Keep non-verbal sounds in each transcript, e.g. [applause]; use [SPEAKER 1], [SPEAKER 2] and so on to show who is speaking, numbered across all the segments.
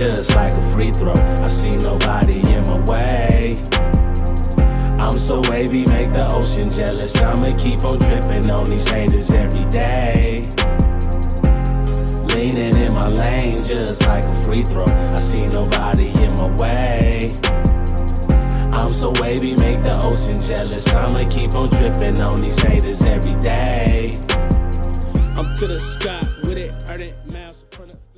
[SPEAKER 1] just like a free throw. I see nobody in my way. I'm so wavy, make the ocean jealous. I'ma keep on tripping on these haters every day. Leaning in my lane, just like a free throw. I see nobody in my way. I'm so wavy, make the ocean jealous. I'ma keep on tripping on these haters every day. I'm to the sky with it, earn it,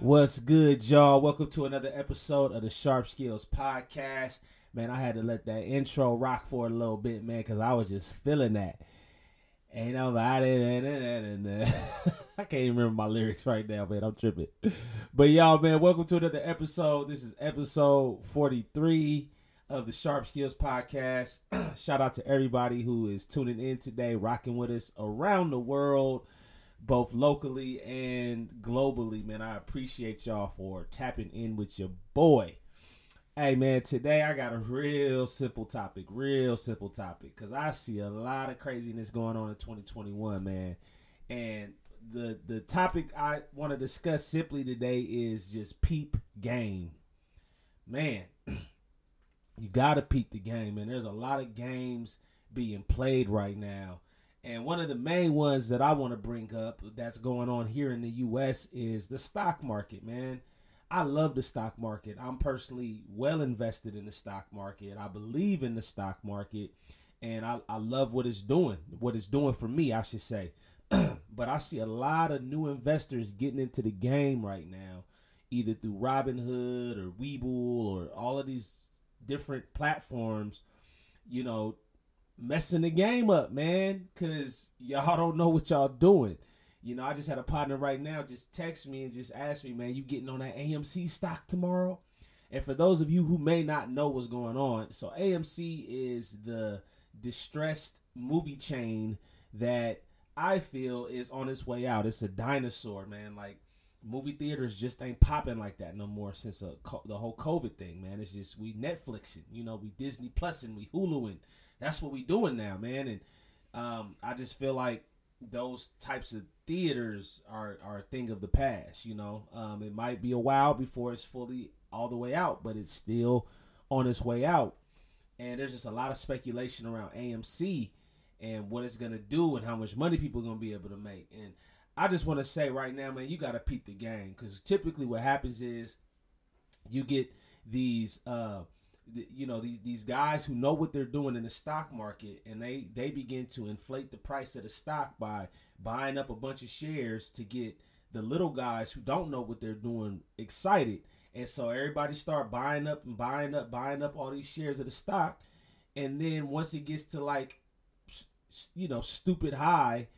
[SPEAKER 2] What's good, y'all? Welcome to another episode of the Sharp Skills Podcast. Man, I had to let that intro rock for a little bit, man, because I was just feeling that. Ain't nobody, man. [laughs] I can't even remember my lyrics right now, man. I'm tripping. But y'all, man, welcome to another episode. This is episode 43 of the Sharp Skills Podcast. [clears throat] Shout out to everybody who is tuning in today, rocking with us around the world both locally and globally, man. I appreciate y'all for tapping in with your boy. Hey, man, today I got a real simple topic, real simple topic, because I see a lot of craziness going on in 2021, man. And the the topic I want to discuss simply today is just peep game. Man, [clears throat] you gotta peep the game, man. There's a lot of games being played right now and one of the main ones that I want to bring up that's going on here in the US is the stock market, man. I love the stock market. I'm personally well invested in the stock market. I believe in the stock market and I, I love what it's doing, what it's doing for me, I should say. [clears throat] but I see a lot of new investors getting into the game right now, either through Robinhood or Webull or all of these different platforms, you know, messing the game up, man, because y'all don't know what y'all doing. You know, I just had a partner right now just text me and just ask me, man, you getting on that AMC stock tomorrow? And for those of you who may not know what's going on, so AMC is the distressed movie chain that I feel is on its way out. It's a dinosaur, man. Like movie theaters just ain't popping like that no more since uh, a, the whole COVID thing, man. It's just we Netflixing, you know, we Disney Plusing, we Huluing that's what we doing now, man. And um, I just feel like those types of theaters are are a thing of the past. You know, um, it might be a while before it's fully all the way out, but it's still on its way out. And there's just a lot of speculation around AMC and what it's gonna do and how much money people are gonna be able to make. And I just want to say right now, man, you gotta peep the game because typically what happens is you get these. Uh, you know these these guys who know what they're doing in the stock market and they they begin to inflate the price of the stock by buying up a bunch of shares to get the little guys who don't know what they're doing excited. And so everybody start buying up and buying up buying up all these shares of the stock. And then once it gets to like you know stupid high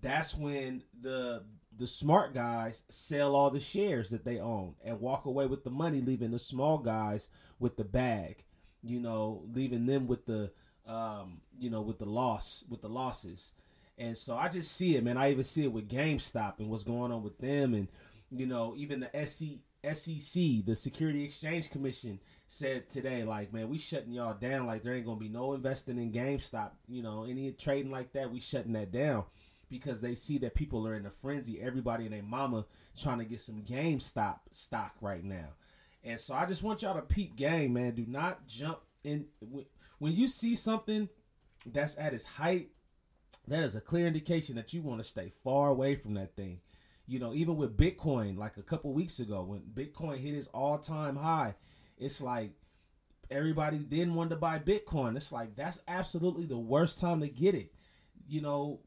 [SPEAKER 2] that's when the the smart guys sell all the shares that they own and walk away with the money, leaving the small guys with the bag. You know, leaving them with the um, you know, with the loss, with the losses. And so I just see it, man. I even see it with GameStop and what's going on with them, and you know, even the SEC, the Security Exchange Commission, said today, like, man, we shutting y'all down. Like, there ain't gonna be no investing in GameStop. You know, any trading like that, we shutting that down because they see that people are in a frenzy. Everybody and their mama trying to get some GameStop stock right now. And so I just want y'all to peep game, man. Do not jump in when you see something that's at its height. That is a clear indication that you want to stay far away from that thing. You know, even with Bitcoin, like a couple weeks ago when Bitcoin hit its all-time high, it's like everybody then wanted to buy Bitcoin. It's like that's absolutely the worst time to get it. You know,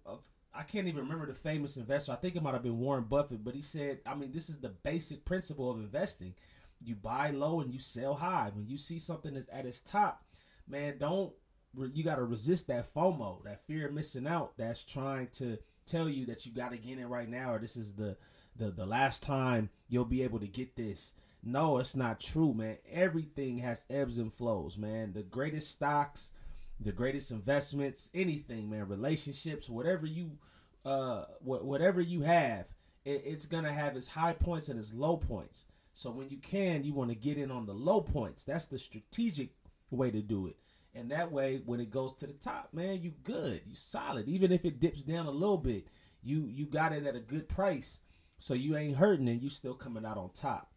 [SPEAKER 2] I can't even remember the famous investor. I think it might have been Warren Buffett, but he said, I mean, this is the basic principle of investing. You buy low and you sell high. When you see something that's at its top, man, don't you got to resist that FOMO, that fear of missing out that's trying to tell you that you got to get in right now or this is the the the last time you'll be able to get this. No, it's not true, man. Everything has ebbs and flows, man. The greatest stocks, the greatest investments, anything, man, relationships, whatever you, uh, wh- whatever you have, it, it's gonna have its high points and its low points. So when you can, you want to get in on the low points. That's the strategic way to do it. And that way, when it goes to the top, man, you good, you solid. Even if it dips down a little bit, you you got it at a good price, so you ain't hurting and you still coming out on top.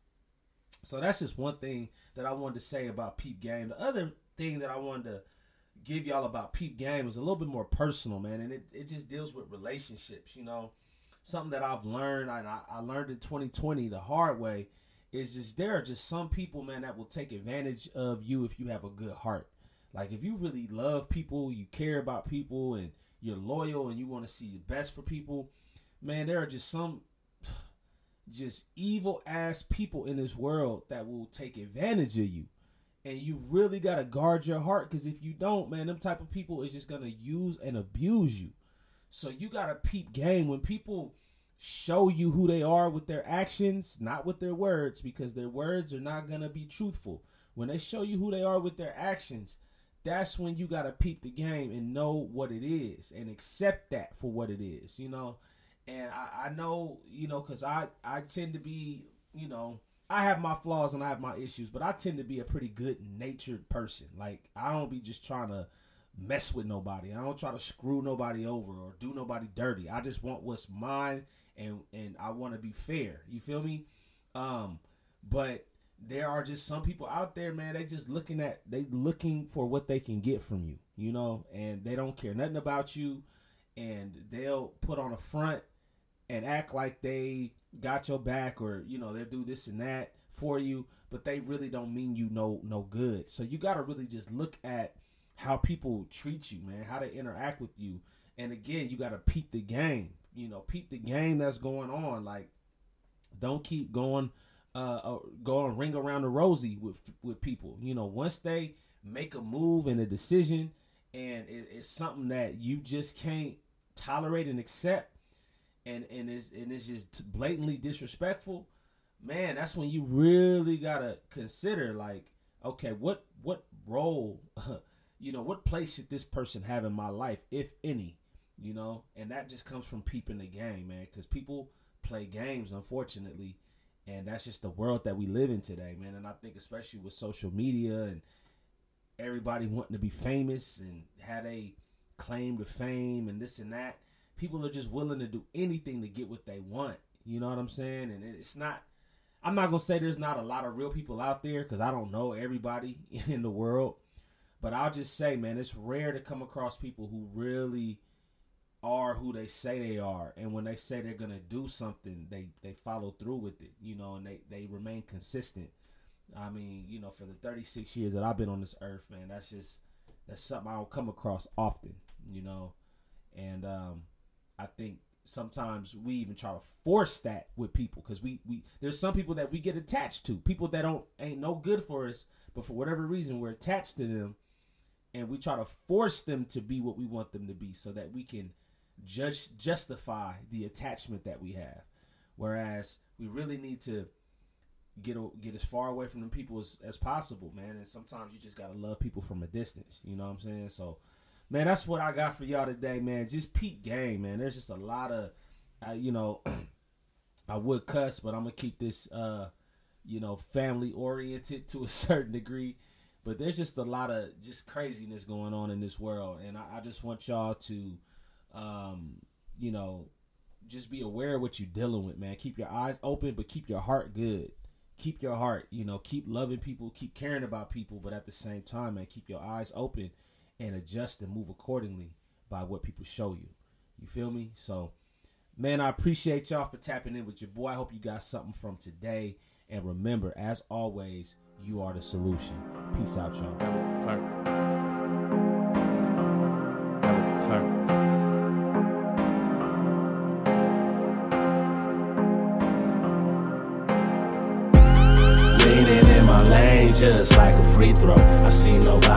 [SPEAKER 2] So that's just one thing that I wanted to say about Peep Game. The other thing that I wanted to give y'all about Peep Game is a little bit more personal, man, and it, it just deals with relationships, you know. Something that I've learned, and I, I learned in 2020 the hard way, is just there are just some people, man, that will take advantage of you if you have a good heart. Like if you really love people, you care about people, and you're loyal, and you want to see the best for people, man, there are just some [sighs] just evil ass people in this world that will take advantage of you. And you really gotta guard your heart because if you don't, man, them type of people is just gonna use and abuse you. So you gotta peep game when people show you who they are with their actions, not with their words, because their words are not gonna be truthful. When they show you who they are with their actions, that's when you gotta peep the game and know what it is and accept that for what it is, you know and I, I know you know because I I tend to be you know I have my flaws and I have my issues, but I tend to be a pretty good natured person. Like I don't be just trying to mess with nobody. I don't try to screw nobody over or do nobody dirty. I just want what's mine and and I want to be fair. You feel me? Um, but there are just some people out there, man. They just looking at they looking for what they can get from you, you know, and they don't care nothing about you, and they'll put on a front and act like they got your back or you know they'll do this and that for you but they really don't mean you no no good. So you got to really just look at how people treat you man how they interact with you. And again you got to peep the game you know peep the game that's going on. Like don't keep going uh, uh going ring around the rosy with with people. You know once they make a move and a decision and it, it's something that you just can't tolerate and accept and and is and it's just blatantly disrespectful, man, that's when you really gotta consider like, okay, what what role, [laughs] you know, what place should this person have in my life, if any, you know, and that just comes from peeping the game, man, because people play games, unfortunately, and that's just the world that we live in today, man. And I think especially with social media and everybody wanting to be famous and had a claim to fame and this and that people are just willing to do anything to get what they want. You know what I'm saying? And it's not. I'm not gonna say there's not a lot of real people out there because I don't know everybody [laughs] in the world, but I'll just say, man, it's rare to come across people who really are who they say they are, and when they say they're gonna do something, they they follow through with it. You know, and they they remain consistent. I mean, you know, for the 36 years that I've been on this earth, man, that's just that's something I don't come across often. You know, and um, I think sometimes we even try to force that with people because we we there's some people that we get attached to people that don't ain't no good for us but for whatever reason we're attached to them and we try to force them to be what we want them to be so that we can judge justify the attachment that we have. Whereas we really need to get get as far away from them people as, as possible man and sometimes you just got to love people from a distance you know what i'm saying? So man, that's what I got for y'all today, man. Just peak game, man. There's just a lot of, uh, you know, [clears throat] I would cuss, but I'm gonna keep this, uh, you know, family oriented [laughs] to a certain degree. But there's just a lot of just craziness going on in this world, and I, I just want y'all to, um, you know, just be aware of what you're dealing with, man. Keep your eyes open, but keep your heart good. Keep your heart, you know, keep loving people, keep caring about people, but at the same time, man, keep your eyes open and adjust and move accordingly by what people show you. You feel me? So, man, I appreciate y'all for tapping in with your boy. I hope you got something from today. And remember, as always, you are the solution. Peace out, y'all.
[SPEAKER 1] Leaning in my lane just like a free throw. I see nobody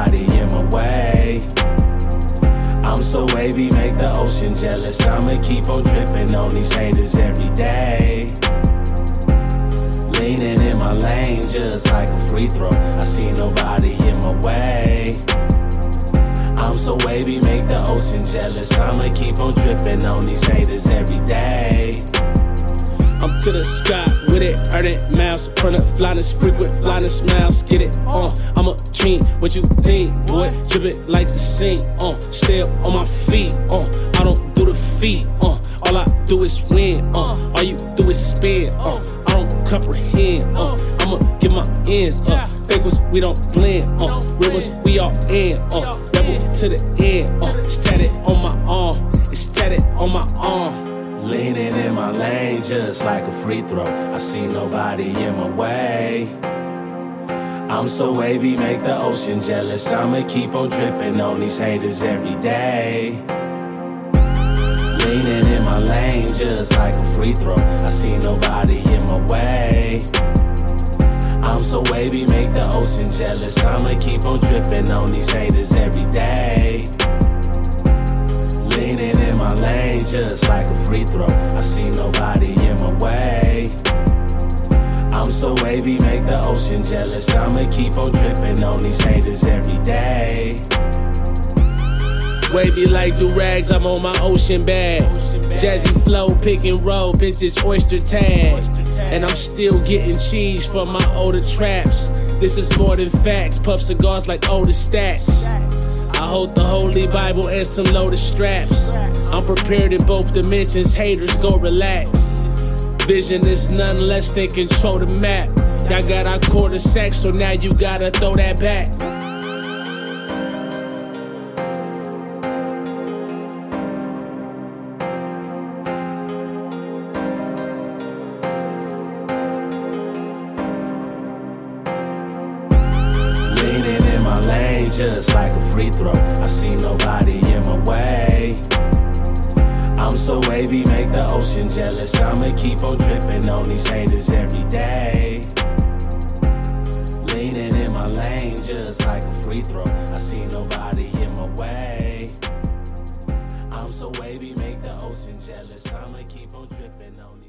[SPEAKER 1] ocean jealous. I'ma keep on dripping on these haters every day. Leaning in my lane just like a free throw. I see nobody in my way. I'm so wavy, make the ocean jealous. I'ma keep on dripping on these haters every day.
[SPEAKER 3] To the sky with it, earn it miles. Front of flyness, frequent flyness miles. Get it on, uh, I'm a king. What you think, boy? Trip it like the scene, uh. Stay up on my feet, uh. I don't do the feet, uh. All I do is win, uh. All you do is spin, uh. I don't comprehend, uh. I'ma get my ends up. Fake ones, we don't blend. Uh, real ones, we all in. Uh, rebel to the end. Uh, tatted on my arm. It's tatted on my arm.
[SPEAKER 2] Leaning in my lane just like a free throw. I see nobody in my way. I'm so wavy, make the ocean jealous. I'ma keep on dripping on these haters every day. Leaning in my lane just like a free throw. I see nobody in my way. I'm so wavy, make the ocean jealous. I'ma keep on dripping on these haters every day. Leaning in my lane just like a free throw. I see nobody in my way. I'm so wavy, make the ocean jealous. I'ma keep on dripping on these haters every day.
[SPEAKER 3] Wavy like do rags, I'm on my ocean bag. Jazzy flow, pick and roll, vintage oyster tag. And I'm still getting cheese from my older traps. This is more than facts, puff cigars like older stacks. I hold the Holy Bible and some loaded straps. I'm prepared in both dimensions, haters go relax. Vision is none less than control the map. Y'all got our quarter sack, so now you gotta throw that back.
[SPEAKER 2] Just like a free throw. I see nobody in my way. I'm so wavy, make the ocean jealous. I'ma keep on dripping on these haters every day. Leaning in my lane just like a free throw. I see nobody in my way. I'm so wavy, make the ocean jealous. I'ma keep on dripping on these.